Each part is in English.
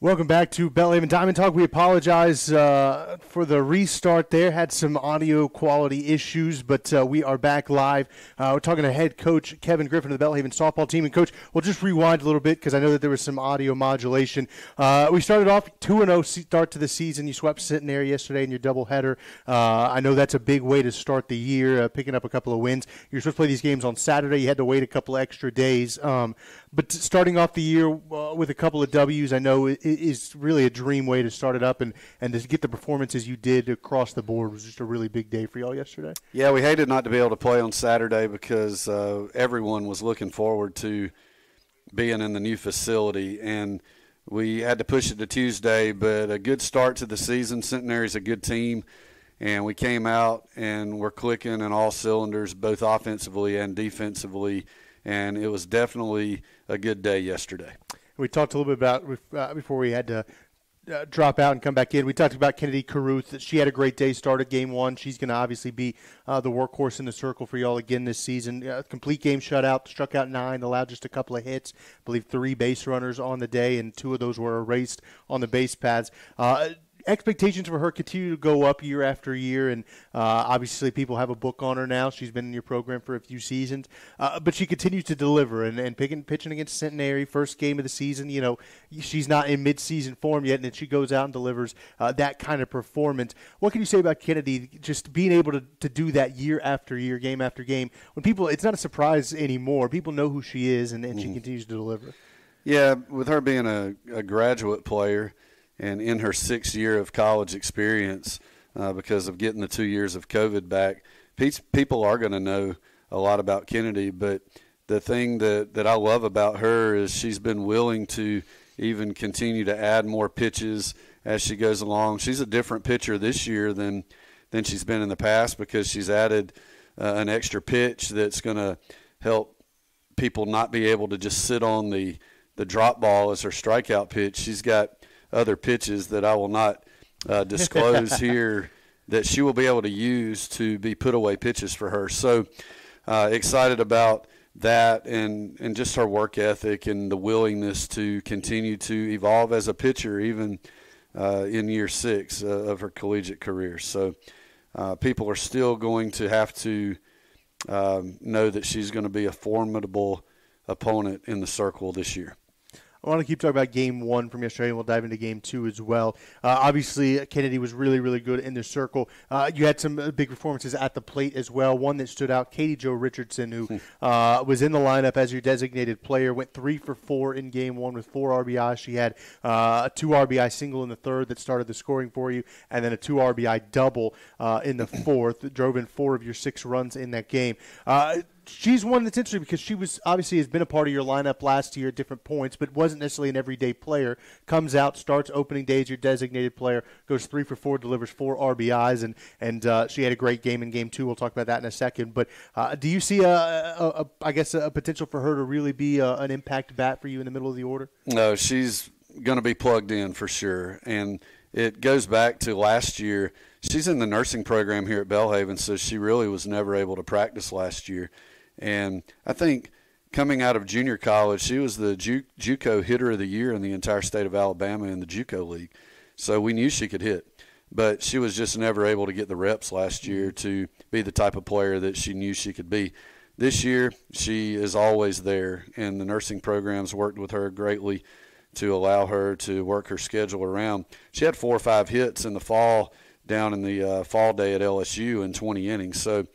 Welcome back to Belhaven Diamond Talk. We apologize uh, for the restart there. Had some audio quality issues, but uh, we are back live. Uh, we're talking to head coach Kevin Griffin of the Belhaven softball team. And, coach, we'll just rewind a little bit because I know that there was some audio modulation. Uh, we started off 2 0 start to the season. You swept Centenary yesterday in your doubleheader. Uh, I know that's a big way to start the year, uh, picking up a couple of wins. You're supposed to play these games on Saturday. You had to wait a couple extra days. Um, but starting off the year with a couple of W's, I know it, is really a dream way to start it up, and, and to get the performances you did across the board was just a really big day for y'all yesterday. Yeah, we hated not to be able to play on Saturday because uh, everyone was looking forward to being in the new facility, and we had to push it to Tuesday. But a good start to the season. Centenary's a good team. And we came out and we're clicking in all cylinders, both offensively and defensively. And it was definitely a good day yesterday. We talked a little bit about uh, before we had to uh, drop out and come back in. We talked about Kennedy Carruth. That she had a great day, started game one. She's going to obviously be uh, the workhorse in the circle for y'all again this season. Uh, complete game shutout, struck out nine, allowed just a couple of hits. I believe three base runners on the day, and two of those were erased on the base pads. Expectations for her continue to go up year after year, and uh, obviously people have a book on her now. She's been in your program for a few seasons, uh, but she continues to deliver and, and picking, pitching against Centenary, first game of the season. You know, she's not in midseason form yet, and then she goes out and delivers uh, that kind of performance. What can you say about Kennedy just being able to, to do that year after year, game after game? When people, it's not a surprise anymore. People know who she is, and, and mm-hmm. she continues to deliver. Yeah, with her being a, a graduate player and in her sixth year of college experience, uh, because of getting the two years of COVID back, people are going to know a lot about Kennedy. But the thing that, that I love about her is she's been willing to even continue to add more pitches as she goes along. She's a different pitcher this year than than she's been in the past because she's added uh, an extra pitch that's going to help people not be able to just sit on the the drop ball as her strikeout pitch. She's got other pitches that I will not uh, disclose here that she will be able to use to be put away pitches for her. So uh, excited about that and, and just her work ethic and the willingness to continue to evolve as a pitcher, even uh, in year six uh, of her collegiate career. So uh, people are still going to have to um, know that she's going to be a formidable opponent in the circle this year. I want to keep talking about game one from yesterday, and we'll dive into game two as well. Uh, obviously, Kennedy was really, really good in the circle. Uh, you had some uh, big performances at the plate as well. One that stood out, Katie Joe Richardson, who hmm. uh, was in the lineup as your designated player, went three for four in game one with four RBI. She had uh, a two RBI single in the third that started the scoring for you, and then a two RBI double uh, in the fourth that drove in four of your six runs in that game she's one that's interesting because she was obviously has been a part of your lineup last year at different points, but wasn't necessarily an everyday player. Comes out, starts opening days, your designated player, goes three for four, delivers four RBIs, and and uh, she had a great game in game two. We'll talk about that in a second. But uh, do you see a, a, a I guess a potential for her to really be a, an impact bat for you in the middle of the order? No, she's going to be plugged in for sure, and it goes back to last year. She's in the nursing program here at Belhaven, so she really was never able to practice last year. And I think coming out of junior college, she was the Ju- JUCO hitter of the year in the entire state of Alabama in the JUCO league. So we knew she could hit, but she was just never able to get the reps last year to be the type of player that she knew she could be. This year, she is always there, and the nursing programs worked with her greatly to allow her to work her schedule around. She had four or five hits in the fall down in the uh, fall day at LSU in 20 innings. So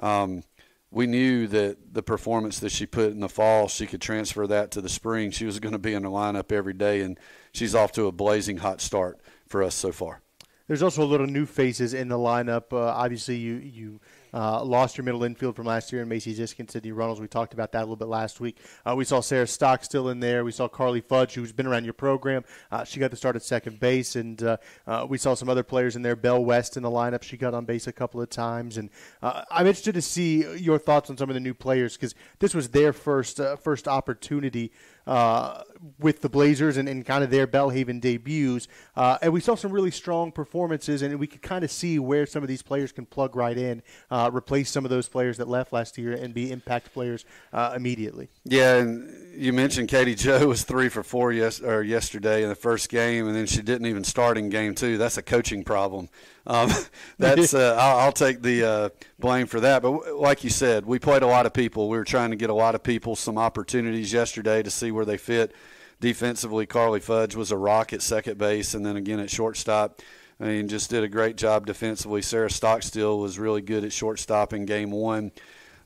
um, we knew that the performance that she put in the fall, she could transfer that to the spring. She was going to be in the lineup every day, and she's off to a blazing hot start for us so far. There's also a little new faces in the lineup. Uh, obviously, you you uh, lost your middle infield from last year in Macy Zisk and Sydney Runnels. We talked about that a little bit last week. Uh, we saw Sarah Stockstill in there. We saw Carly Fudge, who's been around your program. Uh, she got the start at second base, and uh, uh, we saw some other players in there. Bell West in the lineup. She got on base a couple of times, and uh, I'm interested to see your thoughts on some of the new players because this was their first first opportunity uh, with the Blazers and, and kind of their Belhaven debuts. Uh, and we saw some really strong performances, and we could kind of see where some of these players can plug right in, uh, replace some of those players that left last year, and be impact players uh, immediately. Yeah, and you mentioned Katie Joe was three for four yes, or yesterday in the first game, and then she didn't even start in game two. That's a coaching problem. Um, that's uh, I'll, I'll, take the uh, blame for that. But like you said, we played a lot of people. We were trying to get a lot of people some opportunities yesterday to see where they fit defensively. Carly Fudge was a rock at second base, and then again at shortstop. I mean, just did a great job defensively. Sarah Stockstill was really good at shortstop in game one.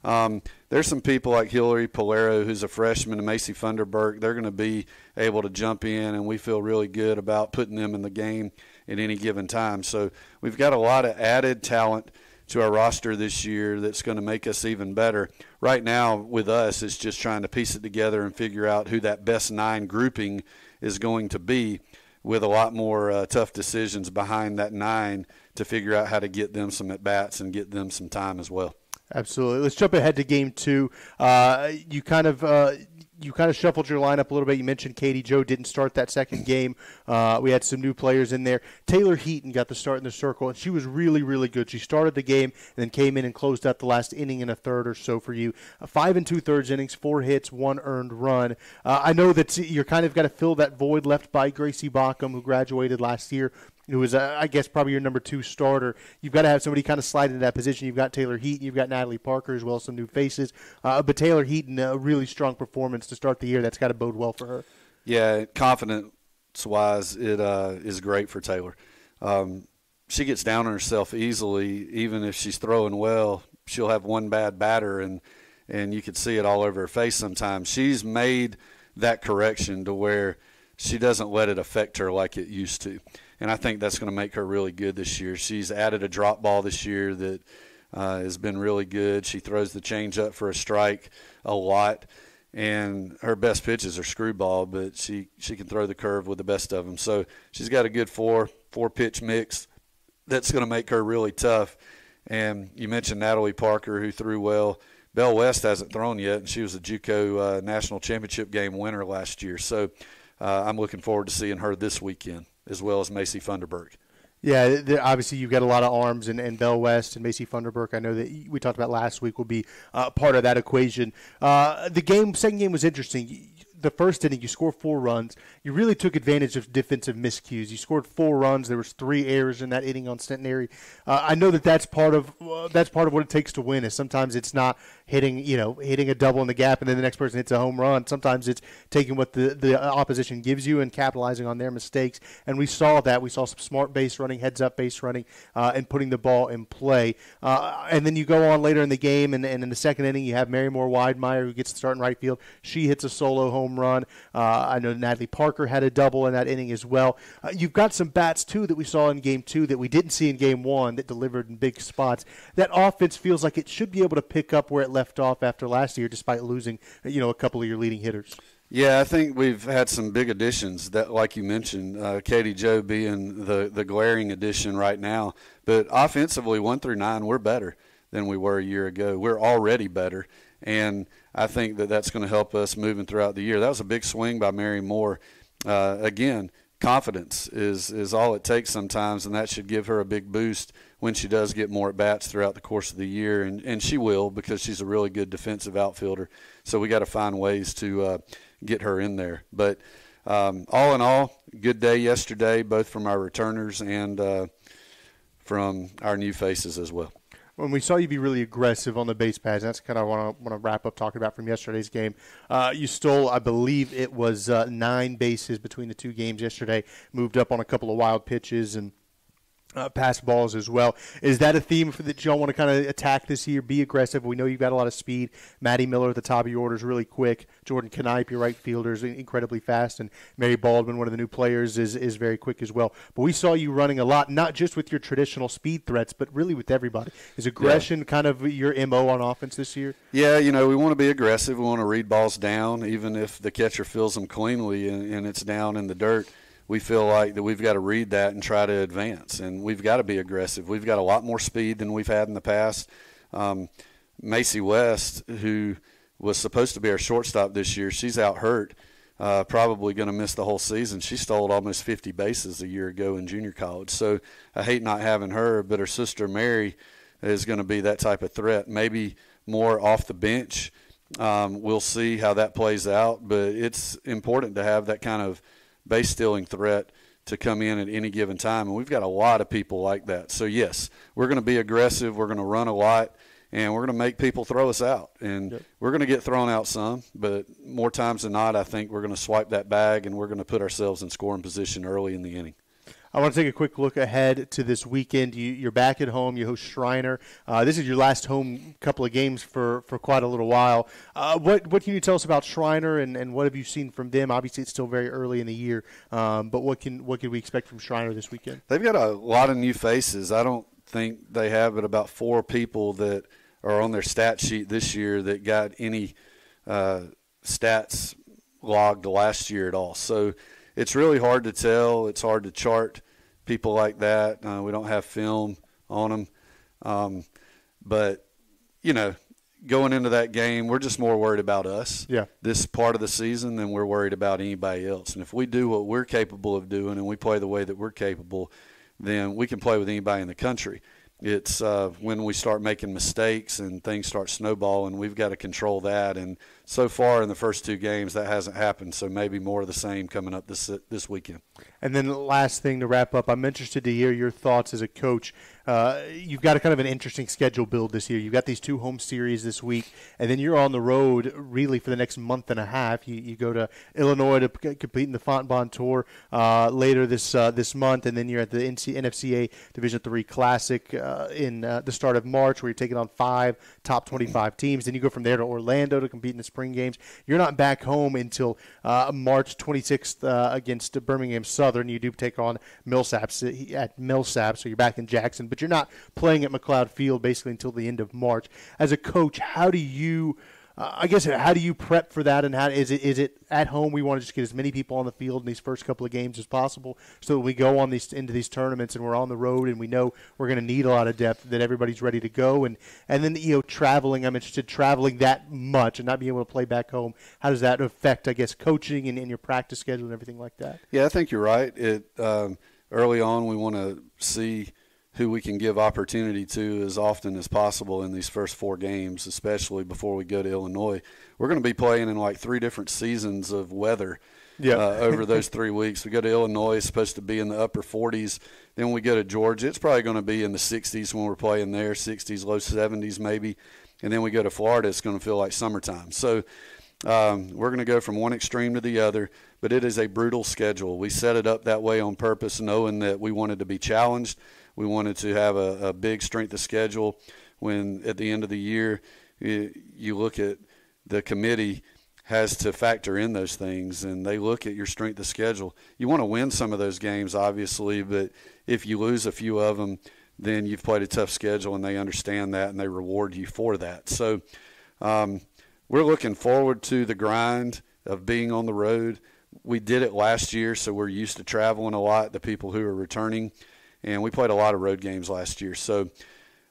Um, there's some people like Hillary Polero, who's a freshman, and Macy Funderburk. They're going to be able to jump in, and we feel really good about putting them in the game at any given time. So we've got a lot of added talent to our roster this year that's going to make us even better. Right now, with us, it's just trying to piece it together and figure out who that best nine grouping is going to be, with a lot more uh, tough decisions behind that nine to figure out how to get them some at bats and get them some time as well. Absolutely. Let's jump ahead to game two. Uh, you kind of uh, you kind of shuffled your lineup a little bit. You mentioned Katie Joe didn't start that second game. Uh, we had some new players in there. Taylor Heaton got the start in the circle, and she was really, really good. She started the game and then came in and closed out the last inning in a third or so for you. Uh, five and two thirds innings, four hits, one earned run. Uh, I know that you're kind of got to fill that void left by Gracie Bockham, who graduated last year who is, uh, I guess, probably your number two starter. You've got to have somebody kind of slide into that position. You've got Taylor Heaton, you've got Natalie Parker as well, some new faces. Uh, but Taylor Heaton, a really strong performance to start the year. That's got to bode well for her. Yeah, confidence wise, it uh, is great for Taylor. Um, she gets down on herself easily, even if she's throwing well. She'll have one bad batter, and and you could see it all over her face sometimes. She's made that correction to where she doesn't let it affect her like it used to and I think that's going to make her really good this year. She's added a drop ball this year that uh, has been really good. She throws the change up for a strike a lot, and her best pitches are screwball, but she she can throw the curve with the best of them. So she's got a good four four pitch mix that's going to make her really tough. And you mentioned Natalie Parker, who threw well. Bell West hasn't thrown yet, and she was a JUCO uh, national championship game winner last year. So uh, I'm looking forward to seeing her this weekend as well as Macy Funderburk. Yeah, obviously you've got a lot of arms, and, and Bell West and Macy Funderburk. I know that we talked about last week will be uh, part of that equation. Uh, the game, second game was interesting the first inning, you score four runs. You really took advantage of defensive miscues. You scored four runs. There was three errors in that inning on Centenary. Uh, I know that that's part of uh, that's part of what it takes to win. Is sometimes it's not hitting you know hitting a double in the gap and then the next person hits a home run. Sometimes it's taking what the the opposition gives you and capitalizing on their mistakes. And we saw that. We saw some smart base running, heads up base running, uh, and putting the ball in play. Uh, and then you go on later in the game, and, and in the second inning, you have Mary Moore Widemeyer who gets to start in right field. She hits a solo home home run. Uh, I know Natalie Parker had a double in that inning as well. Uh, you've got some bats too that we saw in game two that we didn't see in game one that delivered in big spots. That offense feels like it should be able to pick up where it left off after last year, despite losing you know a couple of your leading hitters. Yeah, I think we've had some big additions. That, like you mentioned, uh, Katie Joe being the the glaring addition right now. But offensively, one through nine, we're better than we were a year ago. We're already better, and I think that that's going to help us moving throughout the year. That was a big swing by Mary Moore. Uh, again, confidence is is all it takes sometimes, and that should give her a big boost when she does get more at bats throughout the course of the year, and and she will because she's a really good defensive outfielder. So we got to find ways to uh, get her in there. But um, all in all, good day yesterday, both from our returners and uh, from our new faces as well when we saw you be really aggressive on the base pads, that's kind of what I want to wrap up talking about from yesterday's game. Uh, you stole, I believe it was uh, nine bases between the two games yesterday, moved up on a couple of wild pitches and – uh, pass balls as well. Is that a theme for that y'all want to kind of attack this year? Be aggressive. We know you've got a lot of speed. Maddie Miller at the top of your orders, really quick. Jordan Knipe, your right fielder, is incredibly fast, and Mary Baldwin, one of the new players, is is very quick as well. But we saw you running a lot, not just with your traditional speed threats, but really with everybody. Is aggression yeah. kind of your mo on offense this year? Yeah, you know we want to be aggressive. We want to read balls down, even if the catcher fills them cleanly and, and it's down in the dirt we feel like that we've got to read that and try to advance, and we've got to be aggressive. We've got a lot more speed than we've had in the past. Um, Macy West, who was supposed to be our shortstop this year, she's out hurt, uh, probably going to miss the whole season. She stole almost 50 bases a year ago in junior college. So I hate not having her, but her sister Mary is going to be that type of threat. Maybe more off the bench. Um, we'll see how that plays out, but it's important to have that kind of base stealing threat to come in at any given time. And we've got a lot of people like that. So, yes, we're going to be aggressive. We're going to run a lot and we're going to make people throw us out. And yep. we're going to get thrown out some, but more times than not, I think we're going to swipe that bag and we're going to put ourselves in scoring position early in the inning. I want to take a quick look ahead to this weekend. You, are back at home. You host Schreiner. Uh, this is your last home couple of games for, for quite a little while. Uh, what what can you tell us about Schreiner and, and what have you seen from them? Obviously, it's still very early in the year, um, but what can what can we expect from Schreiner this weekend? They've got a lot of new faces. I don't think they have but about four people that – are on their stat sheet this year that got any uh, stats logged last year at all. So it's really hard to tell. It's hard to chart people like that. Uh, we don't have film on them. Um, but, you know, going into that game, we're just more worried about us. Yeah. This part of the season than we're worried about anybody else. And if we do what we're capable of doing and we play the way that we're capable, then we can play with anybody in the country it's uh, when we start making mistakes and things start snowballing. We've got to control that. And so far in the first two games, that hasn't happened. So maybe more of the same coming up this this weekend. And then the last thing to wrap up, I'm interested to hear your thoughts as a coach. Uh, you've got a kind of an interesting schedule build this year. You've got these two home series this week, and then you're on the road really for the next month and a half. You, you go to Illinois to compete in the Fontbonne Tour uh, later this uh, this month, and then you're at the NC, NFCA Division Three Classic uh, in uh, the start of March, where you're taking on five top 25 teams. Then you go from there to Orlando to compete in the spring games. You're not back home until uh, March 26th against Birmingham Southern. You do take on Millsaps at Millsaps, so you're back in Jackson but you're not playing at McLeod Field basically until the end of March. As a coach, how do you uh, I guess how do you prep for that, and how is it is it at home? We want to just get as many people on the field in these first couple of games as possible, so that we go on these into these tournaments and we're on the road and we know we're going to need a lot of depth. That everybody's ready to go, and and then you know traveling. I'm interested traveling that much and not being able to play back home. How does that affect, I guess, coaching and, and your practice schedule and everything like that? Yeah, I think you're right. It um, early on we want to see who we can give opportunity to as often as possible in these first four games, especially before we go to Illinois. We're going to be playing in like three different seasons of weather uh, over those three weeks. We go to Illinois, it's supposed to be in the upper 40s. Then we go to Georgia, it's probably going to be in the 60s when we're playing there, 60s, low 70s maybe. And then we go to Florida, it's going to feel like summertime. So um, we're going to go from one extreme to the other, but it is a brutal schedule. We set it up that way on purpose, knowing that we wanted to be challenged we wanted to have a, a big strength of schedule. When at the end of the year, you, you look at the committee has to factor in those things and they look at your strength of schedule. You want to win some of those games, obviously, but if you lose a few of them, then you've played a tough schedule and they understand that and they reward you for that. So um, we're looking forward to the grind of being on the road. We did it last year, so we're used to traveling a lot, the people who are returning and we played a lot of road games last year. So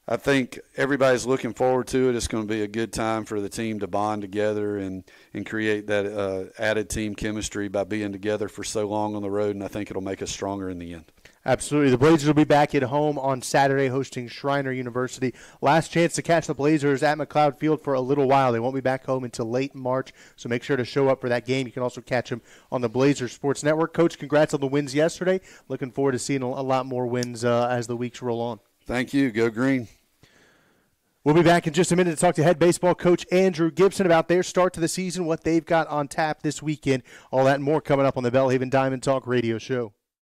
I think everybody's looking forward to it. It's going to be a good time for the team to bond together and, and create that uh, added team chemistry by being together for so long on the road, and I think it'll make us stronger in the end. Absolutely. The Blazers will be back at home on Saturday hosting Schreiner University. Last chance to catch the Blazers at McLeod Field for a little while. They won't be back home until late March, so make sure to show up for that game. You can also catch them on the Blazers Sports Network. Coach, congrats on the wins yesterday. Looking forward to seeing a lot more wins uh, as the weeks roll on. Thank you. Go green. We'll be back in just a minute to talk to head baseball coach Andrew Gibson about their start to the season, what they've got on tap this weekend. All that and more coming up on the Belhaven Diamond Talk radio show.